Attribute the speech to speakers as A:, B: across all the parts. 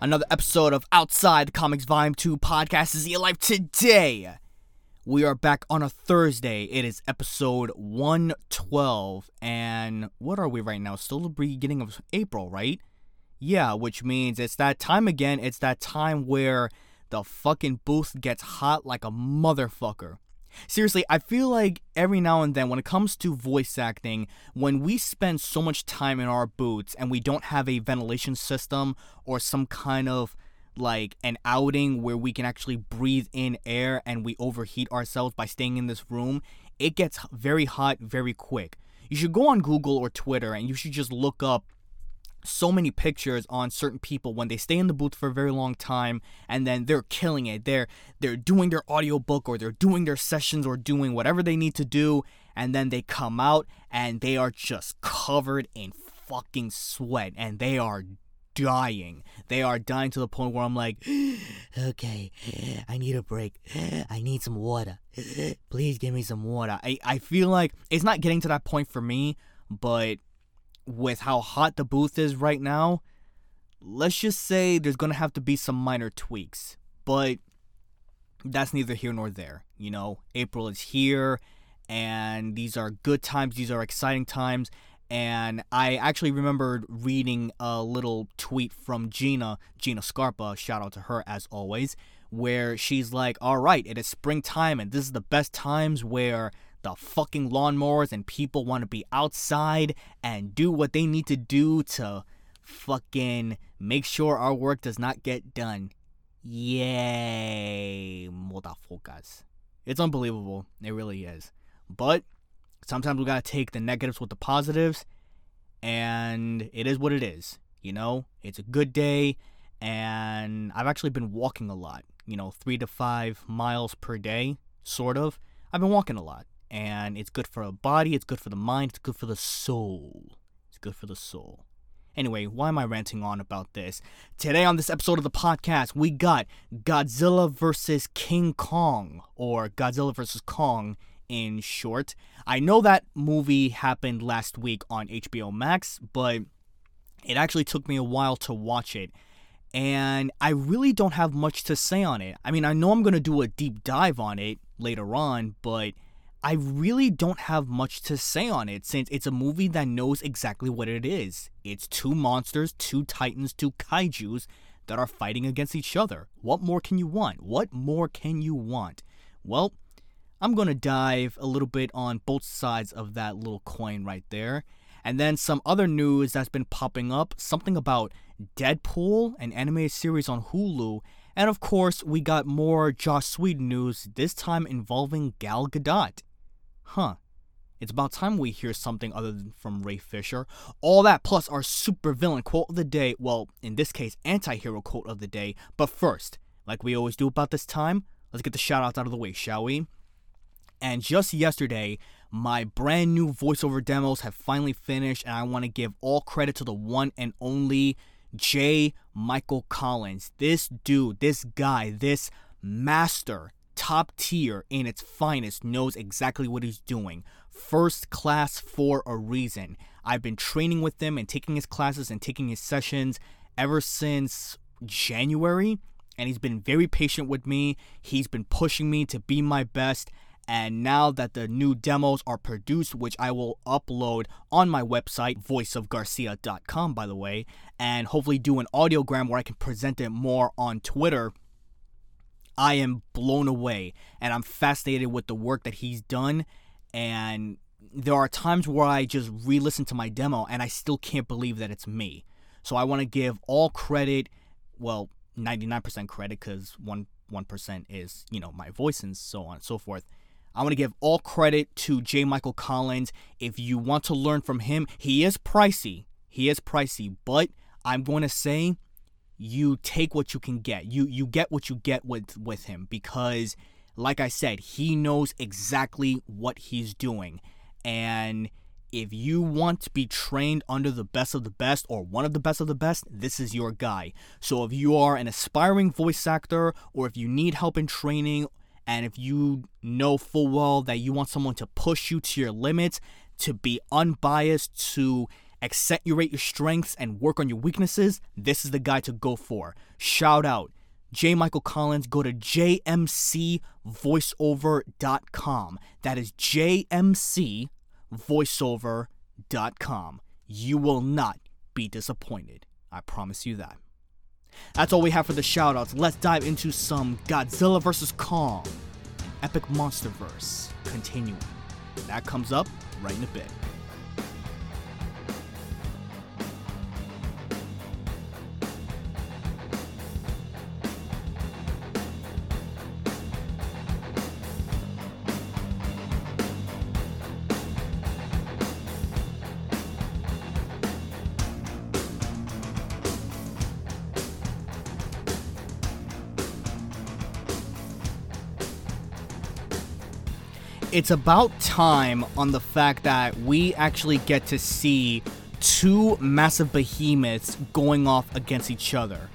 A: Another episode of Outside the Comics Volume 2 podcast is here live today. We are back on a Thursday. It is episode 112. And what are we right now? Still the beginning of April, right? Yeah, which means it's that time again. It's that time where the fucking booth gets hot like a motherfucker. Seriously, I feel like every now and then when it comes to voice acting, when we spend so much time in our boots and we don't have a ventilation system or some kind of like an outing where we can actually breathe in air and we overheat ourselves by staying in this room, it gets very hot very quick. You should go on Google or Twitter and you should just look up so many pictures on certain people when they stay in the booth for a very long time and then they're killing it. They're they're doing their audiobook or they're doing their sessions or doing whatever they need to do and then they come out and they are just covered in fucking sweat and they are dying. They are dying to the point where I'm like, okay, I need a break. I need some water. Please give me some water. I, I feel like it's not getting to that point for me, but with how hot the booth is right now, let's just say there's gonna have to be some minor tweaks. But that's neither here nor there. You know, April is here, and these are good times, these are exciting times. And I actually remembered reading a little tweet from Gina, Gina Scarpa, shout out to her as always, where she's like, All right, it is springtime, and this is the best times where the fucking lawnmowers and people want to be outside and do what they need to do to fucking make sure our work does not get done. Yay, motherfuckers. It's unbelievable. It really is. But sometimes we gotta take the negatives with the positives, and it is what it is. You know, it's a good day, and I've actually been walking a lot. You know, three to five miles per day, sort of. I've been walking a lot and it's good for the body, it's good for the mind, it's good for the soul. It's good for the soul. Anyway, why am I ranting on about this? Today on this episode of the podcast, we got Godzilla vs. King Kong, or Godzilla vs. Kong in short. I know that movie happened last week on HBO Max, but it actually took me a while to watch it. And I really don't have much to say on it. I mean, I know I'm going to do a deep dive on it later on, but I really don't have much to say on it since it's a movie that knows exactly what it is. It's two monsters, two titans, two kaijus that are fighting against each other. What more can you want? What more can you want? Well, I'm going to dive a little bit on both sides of that little coin right there. And then some other news that's been popping up something about Deadpool, an animated series on Hulu. And of course, we got more Joss Whedon news, this time involving Gal Gadot huh, it's about time we hear something other than from Ray Fisher. All that plus our super villain quote of the day, well, in this case, anti hero quote of the day. But first, like we always do about this time, let's get the shout outs out of the way, shall we? And just yesterday, my brand new voiceover demos have finally finished, and I want to give all credit to the one and only J. Michael Collins. This dude, this guy, this master top tier in its finest knows exactly what he's doing. First class for a reason. I've been training with him and taking his classes and taking his sessions ever since January, and he's been very patient with me. He's been pushing me to be my best. And now that the new demos are produced, which I will upload on my website, voiceofgarcia.com, by the way, and hopefully do an audiogram where I can present it more on Twitter I am blown away and I'm fascinated with the work that he's done. And there are times where I just re listen to my demo and I still can't believe that it's me. So I want to give all credit, well, 99% credit because 1, 1% is, you know, my voice and so on and so forth. I want to give all credit to J. Michael Collins. If you want to learn from him, he is pricey. He is pricey, but I'm going to say you take what you can get. You you get what you get with with him because like I said, he knows exactly what he's doing. And if you want to be trained under the best of the best or one of the best of the best, this is your guy. So if you are an aspiring voice actor or if you need help in training and if you know full well that you want someone to push you to your limits, to be unbiased, to accentuate your strengths and work on your weaknesses, this is the guy to go for. Shout out J. Michael Collins. Go to jmcvoiceover.com. That is jmcvoiceover.com. You will not be disappointed. I promise you that. That's all we have for the shoutouts. Let's dive into some Godzilla vs. Kong. Epic Monsterverse. Continuing. That comes up right in a bit. It's about time on the fact that we actually get to see two massive behemoths going off against each other.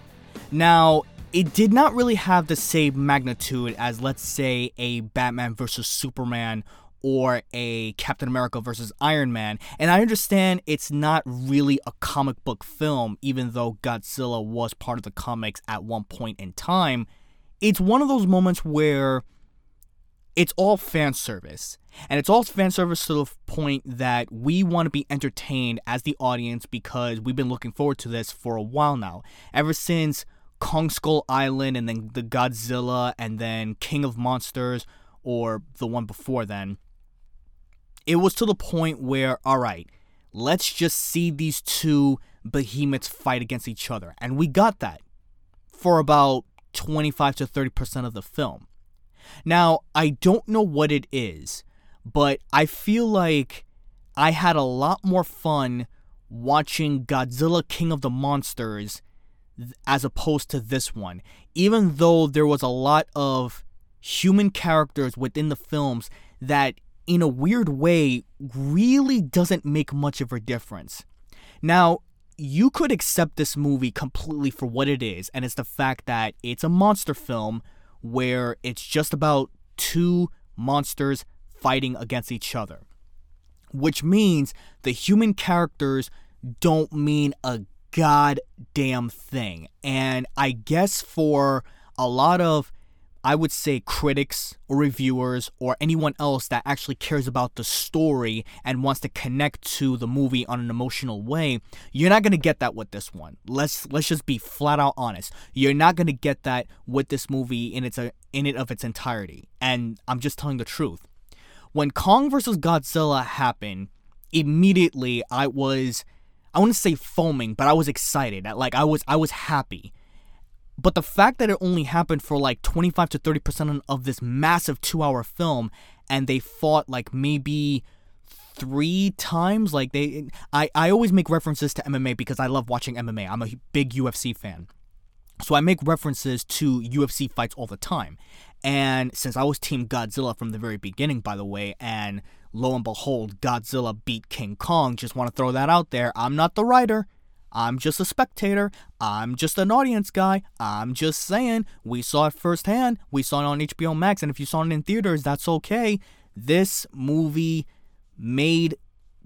A: Now, it did not really have the same magnitude as, let's say, a Batman versus Superman or a Captain America versus Iron Man. And I understand it's not really a comic book film, even though Godzilla was part of the comics at one point in time. It's one of those moments where it's all fan service. And it's all fan service to the point that we want to be entertained as the audience because we've been looking forward to this for a while now. Ever since Kong Skull Island and then the Godzilla and then King of Monsters or the one before then, it was to the point where, all right, let's just see these two behemoths fight against each other. And we got that for about 25 to 30% of the film. Now, I don't know what it is, but I feel like I had a lot more fun watching Godzilla King of the Monsters as opposed to this one. Even though there was a lot of human characters within the films that, in a weird way, really doesn't make much of a difference. Now, you could accept this movie completely for what it is, and it's the fact that it's a monster film where it's just about two monsters fighting against each other. Which means the human characters don't mean a goddamn thing. And I guess for a lot of I would say critics or reviewers or anyone else that actually cares about the story and wants to connect to the movie on an emotional way, you're not going to get that with this one. Let's let's just be flat out honest. You're not going to get that with this movie in its in it of its entirety. And I'm just telling the truth. When Kong versus Godzilla happened, immediately I was I want to say foaming, but I was excited. Like I was I was happy but the fact that it only happened for like 25 to 30% of this massive two hour film and they fought like maybe three times like they I, I always make references to mma because i love watching mma i'm a big ufc fan. So i make references to ufc fights all the time. And since i was team godzilla from the very beginning by the way and lo and behold godzilla beat king kong just want to throw that out there i'm not the writer I'm just a spectator. I'm just an audience guy. I'm just saying, we saw it firsthand. We saw it on HBO Max, and if you saw it in theaters, that's okay. This movie made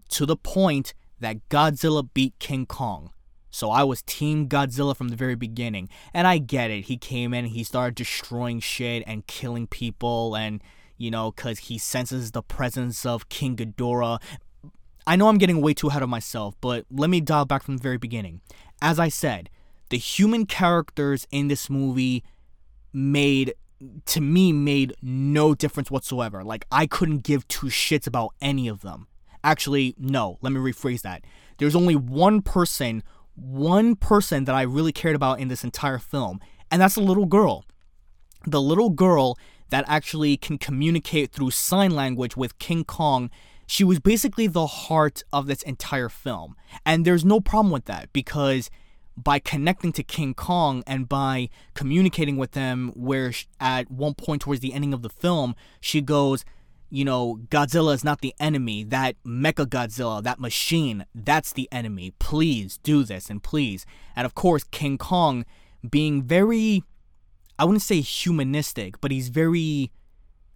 A: to the point that Godzilla beat King Kong. So I was Team Godzilla from the very beginning. And I get it. He came in, he started destroying shit and killing people, and, you know, because he senses the presence of King Ghidorah. I know I'm getting way too ahead of myself, but let me dial back from the very beginning. As I said, the human characters in this movie made to me made no difference whatsoever. Like I couldn't give two shits about any of them. Actually, no, let me rephrase that. There's only one person, one person that I really cared about in this entire film, and that's a little girl. The little girl that actually can communicate through sign language with King Kong she was basically the heart of this entire film. And there's no problem with that because by connecting to King Kong and by communicating with him, where sh- at one point towards the ending of the film, she goes, you know, Godzilla is not the enemy. That Mecha Godzilla, that machine, that's the enemy. Please do this and please. And of course, King Kong being very, I wouldn't say humanistic, but he's very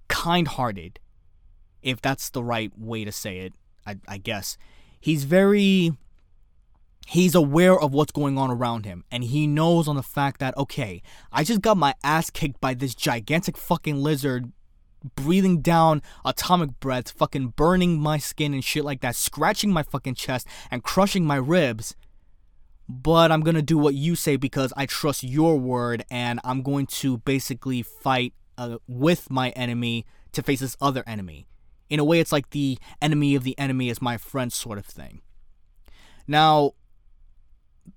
A: kind hearted, if that's the right way to say it, I, I guess. He's very he's aware of what's going on around him and he knows on the fact that okay i just got my ass kicked by this gigantic fucking lizard breathing down atomic breath fucking burning my skin and shit like that scratching my fucking chest and crushing my ribs but i'm gonna do what you say because i trust your word and i'm going to basically fight uh, with my enemy to face this other enemy in a way it's like the enemy of the enemy is my friend sort of thing now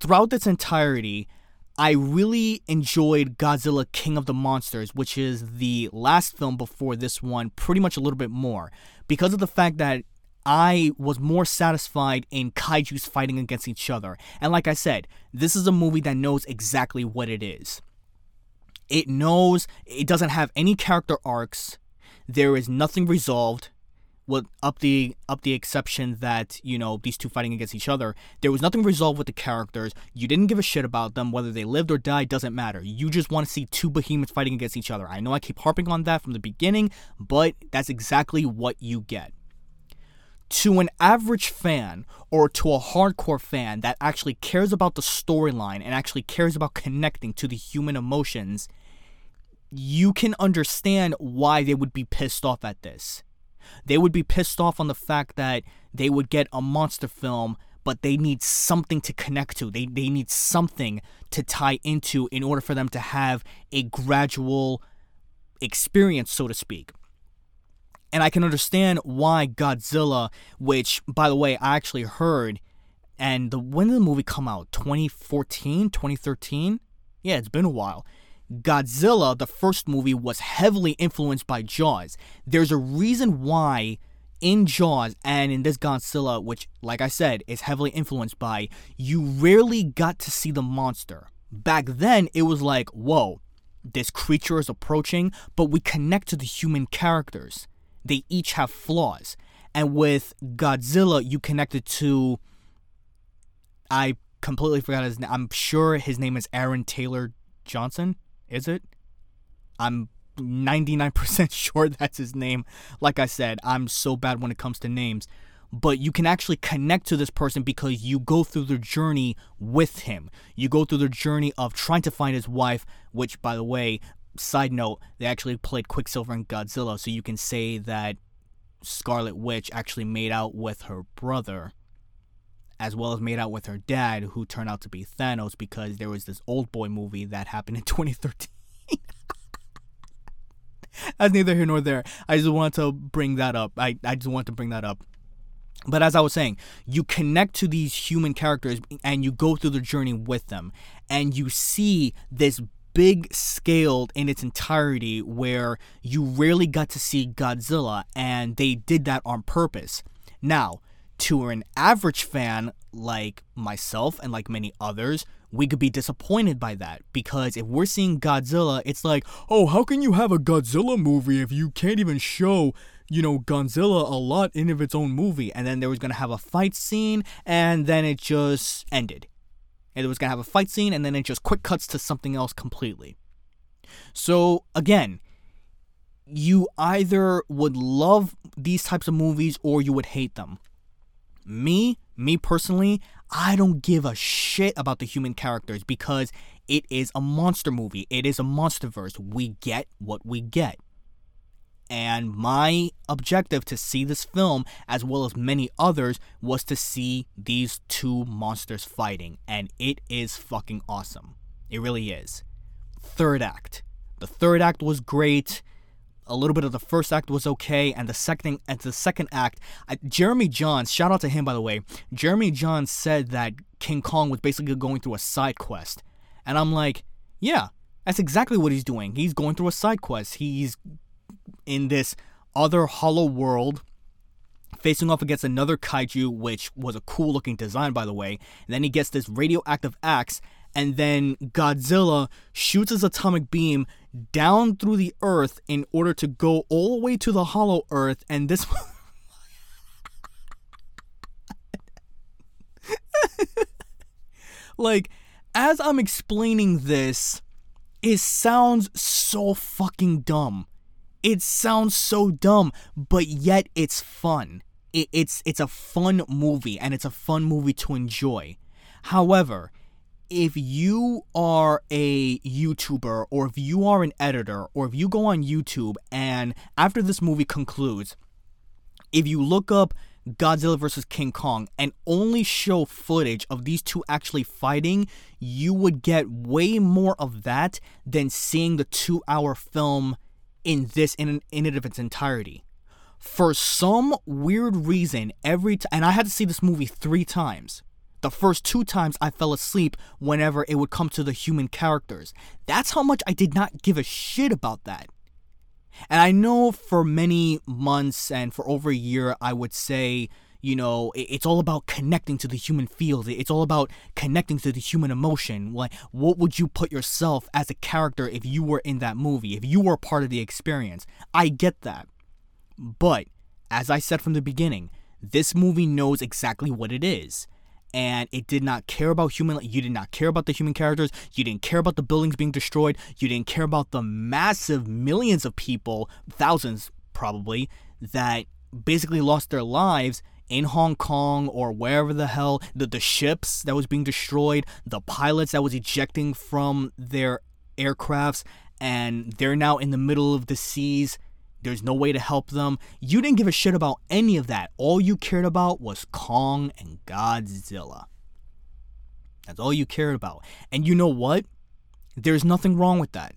A: throughout its entirety, I really enjoyed Godzilla King of the Monsters, which is the last film before this one, pretty much a little bit more, because of the fact that I was more satisfied in kaijus fighting against each other. And like I said, this is a movie that knows exactly what it is. It knows it doesn't have any character arcs, there is nothing resolved, with up the up the exception that you know these two fighting against each other there was nothing resolved with the characters. You didn't give a shit about them whether they lived or died doesn't matter. You just want to see two behemoths fighting against each other. I know i keep harping on that from the beginning but that's exactly what you get. To an average fan or to a hardcore fan that actually cares about the storyline and actually cares about connecting to the human emotions you can understand why they would be pissed off at this they would be pissed off on the fact that they would get a monster film, but they need something to connect to. They, they need something to tie into in order for them to have a gradual experience, so to speak. And I can understand why Godzilla, which, by the way, I actually heard, and the when did the movie come out? 2014, 2013? Yeah, it's been a while. Godzilla, the first movie, was heavily influenced by Jaws. There's a reason why in Jaws and in this Godzilla, which, like I said, is heavily influenced by, you rarely got to see the monster. Back then, it was like, whoa, this creature is approaching, but we connect to the human characters. They each have flaws. And with Godzilla, you connected to. I completely forgot his name. I'm sure his name is Aaron Taylor Johnson. Is it? I'm 99% sure that's his name. Like I said, I'm so bad when it comes to names. But you can actually connect to this person because you go through the journey with him. You go through the journey of trying to find his wife, which, by the way, side note, they actually played Quicksilver and Godzilla, so you can say that Scarlet Witch actually made out with her brother as well as made out with her dad, who turned out to be Thanos because there was this Oldboy movie that happened in 2013. That's neither here nor there. I just wanted to bring that up. I, I just wanted to bring that up. But as I was saying, you connect to these human characters and you go through the journey with them. And you see this big scaled in its entirety where you rarely got to see Godzilla, and they did that on purpose. Now, to an average fan like myself and like many others, we could be disappointed by that because if we're seeing Godzilla, it's like, oh, how can you have a Godzilla movie if you can't even show, you know, Godzilla a lot in of its own movie? And then there was gonna have a fight scene, and then it just ended. And it was gonna have a fight scene, and then it just quick cuts to something else completely. So again, you either would love these types of movies or you would hate them. Me, me personally, I don't give a shit about the human characters because it is a monster movie. It is a monsterverse. We get what we get. And my objective to see this film, as well as many others, was to see these two monsters fighting. And it is fucking awesome. It really is. Third act. The third act was great a little bit of the first act was okay, and the second and the second act, I, Jeremy Jahns, shout out to him by the way. Jeremy Jahns said that King Kong was basically going through a side quest, and I'm like, yeah, that's exactly what he's doing. He's going through a side quest. He's in this other hollow world, facing off against another kaiju, which was a cool looking design, by the way. And then he gets this radioactive axe, and then Godzilla shoots his atomic beam down through the earth in order to go all the way to the hollow earth, and this. like, as I'm explaining this, it sounds so fucking dumb. It sounds so dumb, but yet it's fun. It, it's it's a fun movie and it's a fun movie to enjoy. However, if you are a YouTuber or if you are an editor or if you go on YouTube and after this movie concludes, if you look up Godzilla vs. King Kong and only show footage of these two actually fighting, you would get way more of that than seeing the two hour film in this in, in it of its entirety. For some weird reason, every time, and I had to see this movie three times. The first two times I fell asleep whenever it would come to the human characters. That's how much I did not give a shit about that. And I know for many months and for over a year, I would say, you know, it's all about connecting to the human feels. It's all about connecting to the human emotion. Like, what would you put yourself as a character if you were in that movie, if you were part of the experience? I get that. But, as I said from the beginning, this movie knows exactly what it is and it did not care about human you did not care about the human characters you didn't care about the buildings being destroyed you didn't care about the massive millions of people thousands probably that basically lost their lives in Hong Kong or wherever the hell the, the ships that was being destroyed the pilots that was ejecting from their aircrafts and they're now in the middle of the seas there's no way to help them. You didn't give a shit about any of that. All you cared about was Kong and Godzilla. That's all you cared about. And you know what? There's nothing wrong with that.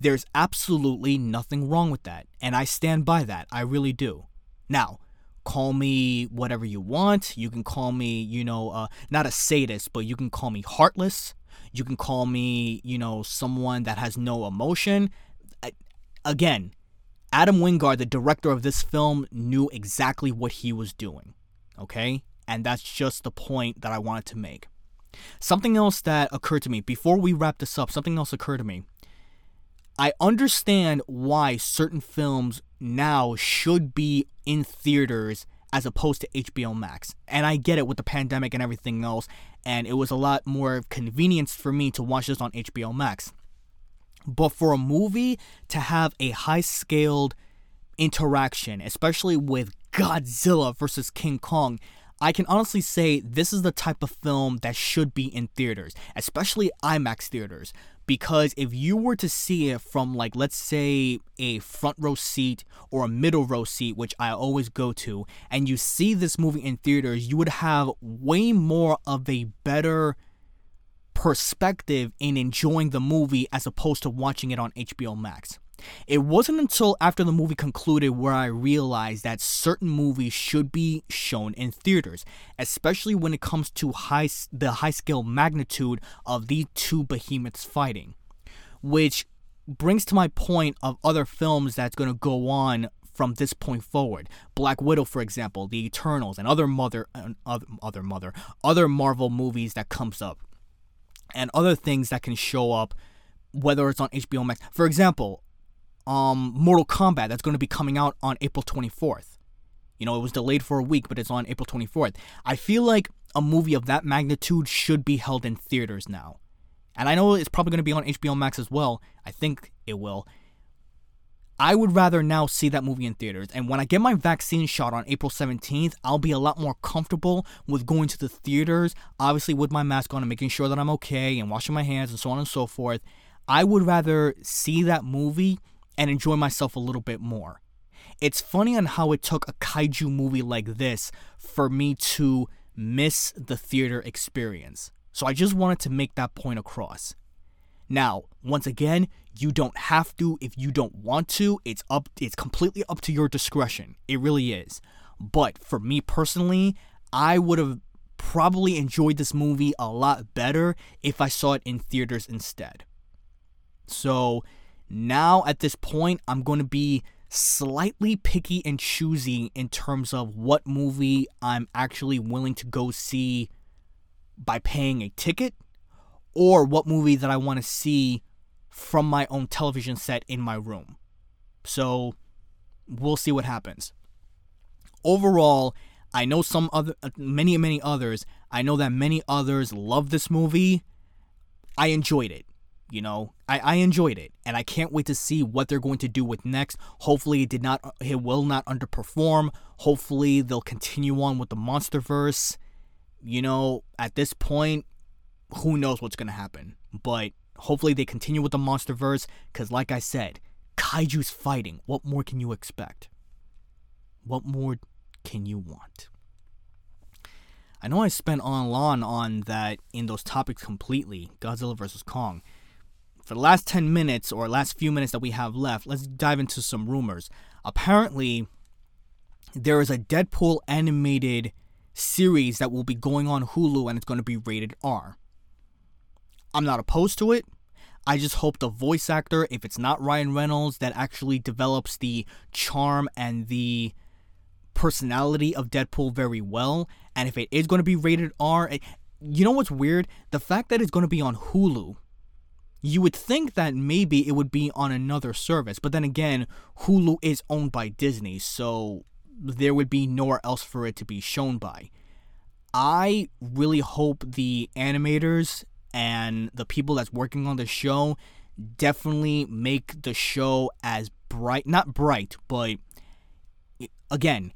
A: There's absolutely nothing wrong with that. And I stand by that. I really do. Now, call me whatever you want. You can call me, you know, uh, not a sadist, but you can call me heartless. You can call me, you know, someone that has no emotion. I, again, Adam Wingard, the director of this film, knew exactly what he was doing. Okay? And that's just the point that I wanted to make. Something else that occurred to me before we wrap this up, something else occurred to me. I understand why certain films now should be in theaters as opposed to HBO Max. And I get it with the pandemic and everything else, and it was a lot more convenience for me to watch this on HBO Max. But for a movie to have a high scaled interaction, especially with Godzilla versus King Kong, I can honestly say this is the type of film that should be in theaters, especially IMAX theaters. Because if you were to see it from, like, let's say a front row seat or a middle row seat, which I always go to, and you see this movie in theaters, you would have way more of a better perspective in enjoying the movie as opposed to watching it on HBO Max. It wasn't until after the movie concluded where I realized that certain movies should be shown in theaters, especially when it comes to high the high scale magnitude of these two behemoths fighting. Which brings to my point of other films that's going to go on from this point forward. Black Widow, for example, The Eternals, and other mother, uh, other, other mother, other Marvel movies that comes up and other things that can show up, whether it's on HBO Max. For example, um, Mortal Kombat that's going to be coming out on April 24th. You know, it was delayed for a week, but it's on April 24th. I feel like a movie of that magnitude should be held in theaters now. And I know it's probably going to be on HBO Max as well. I think it will. I would rather now see that movie in theaters. And when I get my vaccine shot on April 17th, I'll be a lot more comfortable with going to the theaters, obviously with my mask on and making sure that I'm okay and washing my hands and so on and so forth. I would rather see that movie and enjoy myself a little bit more. It's funny on how it took a kaiju movie like this for me to miss the theater experience. So I just wanted to make that point across. Now, once again, you don't have to if you don't want to. It's up it's completely up to your discretion. It really is. But for me personally, I would have probably enjoyed this movie a lot better if I saw it in theaters instead. So, now at this point, I'm going to be slightly picky and choosy in terms of what movie I'm actually willing to go see by paying a ticket or what movie that I want to see from my own television set in my room. So we'll see what happens. Overall, I know some other uh, many many others. I know that many others love this movie. I enjoyed it. You know, I, I enjoyed it, and I can't wait to see what they're going to do with next. Hopefully, it did not, uh, it will not underperform. Hopefully, they'll continue on with the MonsterVerse. You know, at this point, who knows what's gonna happen? But hopefully, they continue with the MonsterVerse, because, like I said, kaiju's fighting. What more can you expect? What more can you want? I know I spent on long on that in those topics completely Godzilla vs. Kong. For the last 10 minutes or last few minutes that we have left, let's dive into some rumors. Apparently, there is a Deadpool animated series that will be going on Hulu and it's going to be rated R. I'm not opposed to it. I just hope the voice actor, if it's not Ryan Reynolds, that actually develops the charm and the personality of Deadpool very well. And if it is going to be rated R, eh, you know what's weird? The fact that it's going to be on Hulu you would think that maybe it would be on another service, but then again, Hulu is owned by Disney, so there would be nowhere else for it to be shown by. I really hope the animators and the people that's working on the show definitely make the show as bright, not bright, but again,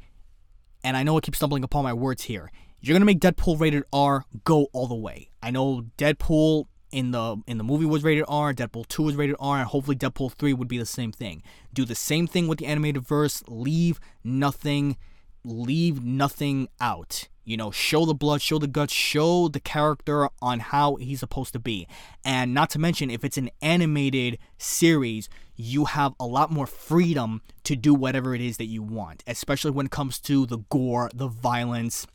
A: and I know I keep stumbling upon my words here. You're gonna make Deadpool rated R, go all the way. I know Deadpool in the in the movie was rated R, Deadpool 2 was rated R, and hopefully Deadpool 3 would be the same thing. Do the same thing with the animated verse, leave nothing leave nothing out. You know, show the blood, show the guts, show the character on how he's supposed to be. And not to mention, if it's an animated series, you have a lot more freedom to do whatever it is that you want, especially when it comes to the gore, the violence,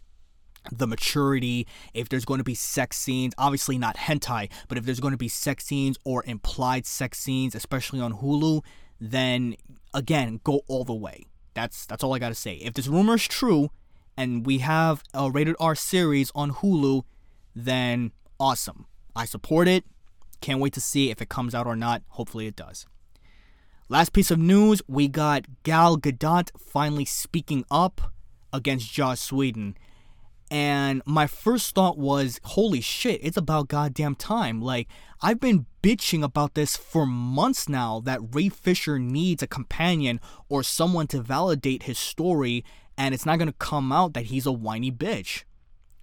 A: the maturity, if there's going to be sex scenes, obviously not hentai, but if there's going to be sex scenes or implied sex scenes, especially on Hulu, then again, go all the way. That's that's all I got to say. If this rumor is true and we have a rated R series on Hulu, then awesome. I support it. Can't wait to see if it comes out or not. Hopefully it does. Last piece of news, we got Gal Gadot finally speaking up against Joss Whedon and my first thought was, holy shit, it's about goddamn time. Like, I've been bitching about this for months now that Ray Fisher needs a companion or someone to validate his story, and it's not gonna come out that he's a whiny bitch.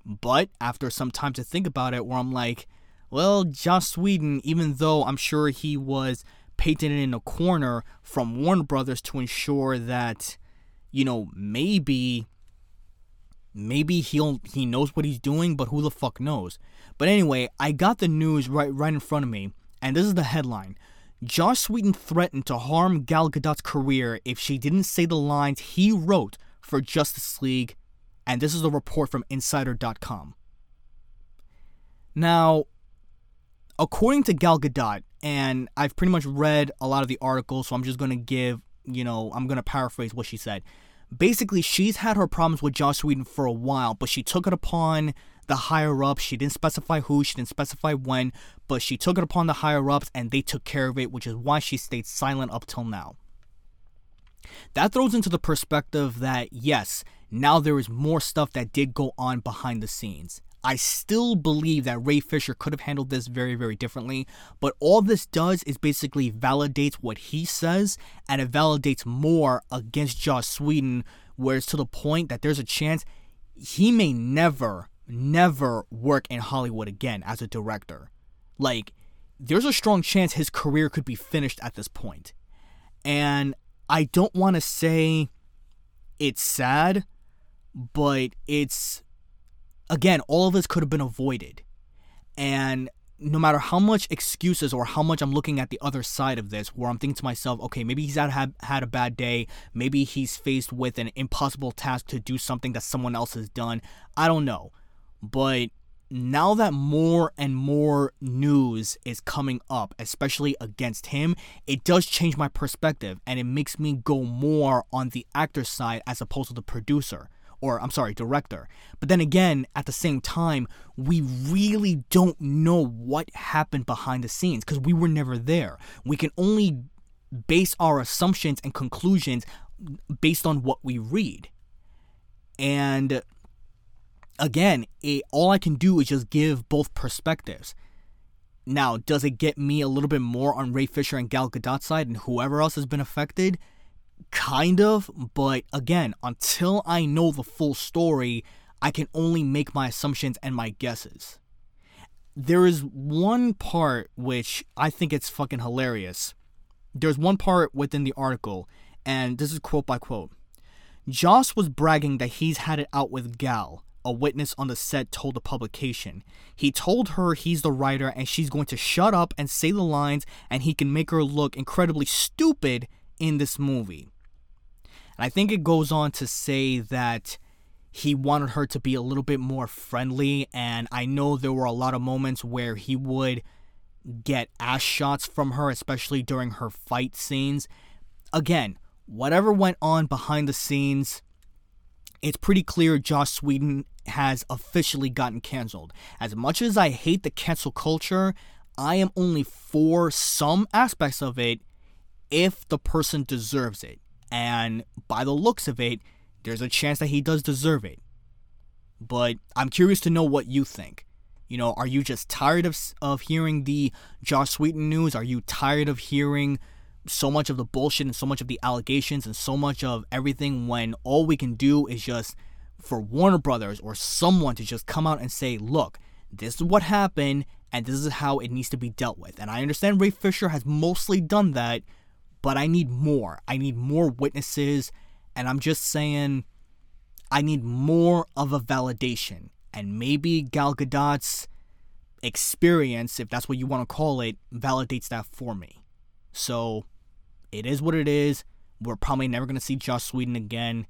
A: But after some time to think about it, where I'm like, well, Joss Whedon, even though I'm sure he was painted in a corner from Warner Brothers to ensure that, you know, maybe maybe he'll he knows what he's doing, but who the fuck knows? But anyway, I got the news right right in front of me, and this is the headline. Joss Whedon threatened to harm Gal Gadot's career if she didn't say the lines he wrote for Justice League, and this is a report from Insider.com. Now, according to Gal Gadot, and I've pretty much read a lot of the articles, so I'm just gonna give, you know, I'm gonna paraphrase what she said basically she's had her problems with Joss Whedon for a while, but she took it upon the higher ups. She didn't specify who, she didn't specify when, but she took it upon the higher ups and they took care of it, which is why she stayed silent up till now. That throws into the perspective that yes, now there is more stuff that did go on behind the scenes. I still believe that Ray Fisher could have handled this very, very differently. But all this does is basically validates what he says, and it validates more against Joss Whedon, where it's to the point that there's a chance he may never, never work in Hollywood again as a director. Like, there's a strong chance his career could be finished at this point. And I don't want to say it's sad, but it's again, all of this could have been avoided. And no matter how much excuses or how much I'm looking at the other side of this, where I'm thinking to myself, okay, maybe he's had, had, a bad day. Maybe he's faced with an impossible task to do something that someone else has done. I don't know. But now that more and more news is coming up, especially against him, it does change my perspective and it makes me go more on the actor side as opposed to the producer or I'm sorry, director. But then again, at the same time, we really don't know what happened behind the scenes because we were never there. We can only base our assumptions and conclusions based on what we read. And again, it, all I can do is just give both perspectives. Now, does it get me a little bit more on Ray Fisher and Gal Gadot's side and whoever else has been affected? Kind of, but again, until I know the full story, I can only make my assumptions and my guesses. There is one part which I think it's fucking hilarious. There's one part within the article, and this is quote by quote. Joss was bragging that he's had it out with Gal, a witness on the set told the publication. He told her he's the writer and she's going to shut up and say the lines and he can make her look incredibly stupid in this movie. And I think it goes on to say that he wanted her to be a little bit more friendly and I know there were a lot of moments where he would get ass shots from her especially during her fight scenes. Again, whatever went on behind the scenes, it's pretty clear Joss Whedon has officially gotten canceled. As much as I hate the cancel culture, I am only for some aspects of it if the person deserves it. And by the looks of it, there's a chance that he does deserve it. But I'm curious to know what you think. You know, are you just tired of, of hearing the Joss Whedon news? Are you tired of hearing so much of the bullshit and so much of the allegations and so much of everything when all we can do is just for Warner Brothers or someone to just come out and say, look, this is what happened and this is how it needs to be dealt with. And I understand Ray Fisher has mostly done that, but I need more. I need more witnesses. And I'm just saying, I need more of a validation. And maybe Gal Gadot's experience, if that's what you want to call it, validates that for me. So it is what it is. We're probably never going to see Joss Whedon again.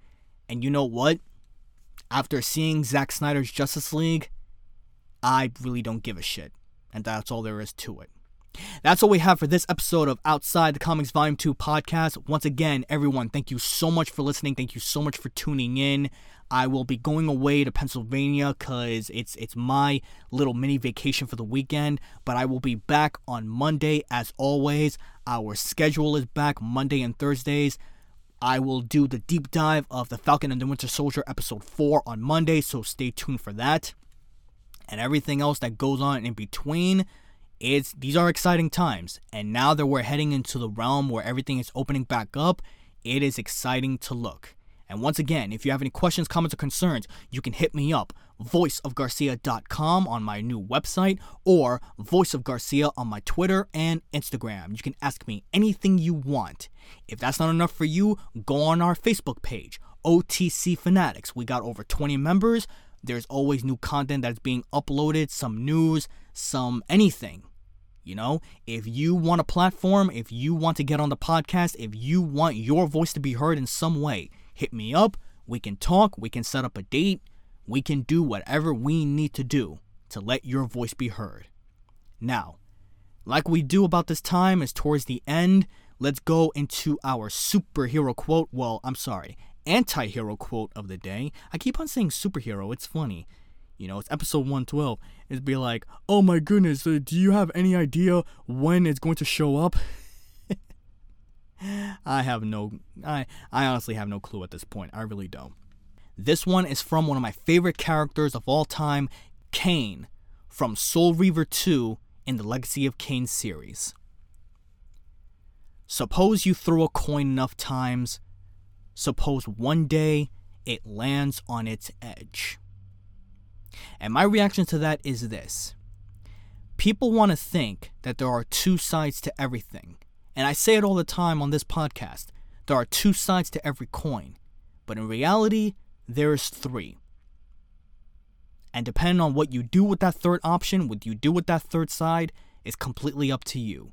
A: And you know what? After seeing Zack Snyder's Justice League, I really don't give a shit. And that's all there is to it. That's all we have for this episode of Outside the Comics Volume 2 podcast. Once again, everyone, thank you so much for listening. Thank you so much for tuning in. I will be going away to Pennsylvania cuz it's it's my little mini vacation for the weekend, but I will be back on Monday as always. Our schedule is back Monday and Thursdays. I will do the deep dive of The Falcon and the Winter Soldier episode 4 on Monday, so stay tuned for that. And everything else that goes on in between, it's these are exciting times. And now that we're heading into the realm where everything is opening back up, it is exciting to look. And once again, if you have any questions, comments, or concerns, you can hit me up voiceofgarcia.com on my new website or voiceofgarcia on my Twitter and Instagram. You can ask me anything you want. If that's not enough for you, go on our Facebook page, OTC Fanatics. We got over 20 members. There's always new content that's being uploaded, some news, some anything. You know, if you want a platform, if you want to get on the podcast, if you want your voice to be heard in some way, hit me up. We can talk, we can set up a date we can do whatever we need to do to let your voice be heard. Now, like we do about this time, is towards the end, let's go into our superhero quote. Well, I'm sorry, anti hero quote of the day. I keep on saying superhero, it's funny. You know, it's episode 112. It'd be like, oh my goodness, uh, do you have any idea when it's going to show up? I have no, I, I honestly have no clue at this point. I really don't. This one is from one of my favorite characters of all time, Kain, from Soul Reaver 2 in the Legacy of Kain series. Suppose you throw a coin enough times, suppose one day it lands on its edge. And my reaction to that is this people want to think that there are two sides to everything. And I say it all the time on this podcast there are two sides to every coin. But in reality, there's three. And depending on what you do with that third option, what you do with that third side, is completely up to you.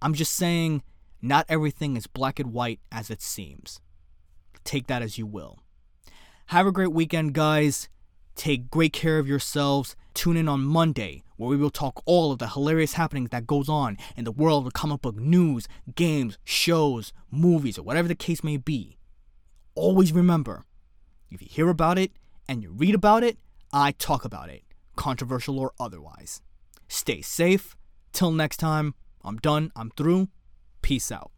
A: I'm just saying, not everything is black and white as it seems. Take that as you will. Have a great weekend, guys. Take great care of yourselves. Tune in on Monday, where we will talk all of the hilarious happenings that goes on in the world of comic book news, games, shows, movies, or whatever the case may be. Always remember, if you hear about it and you read about it, I talk about it, controversial or otherwise. Stay safe. Till next time, I'm done. I'm through. Peace out.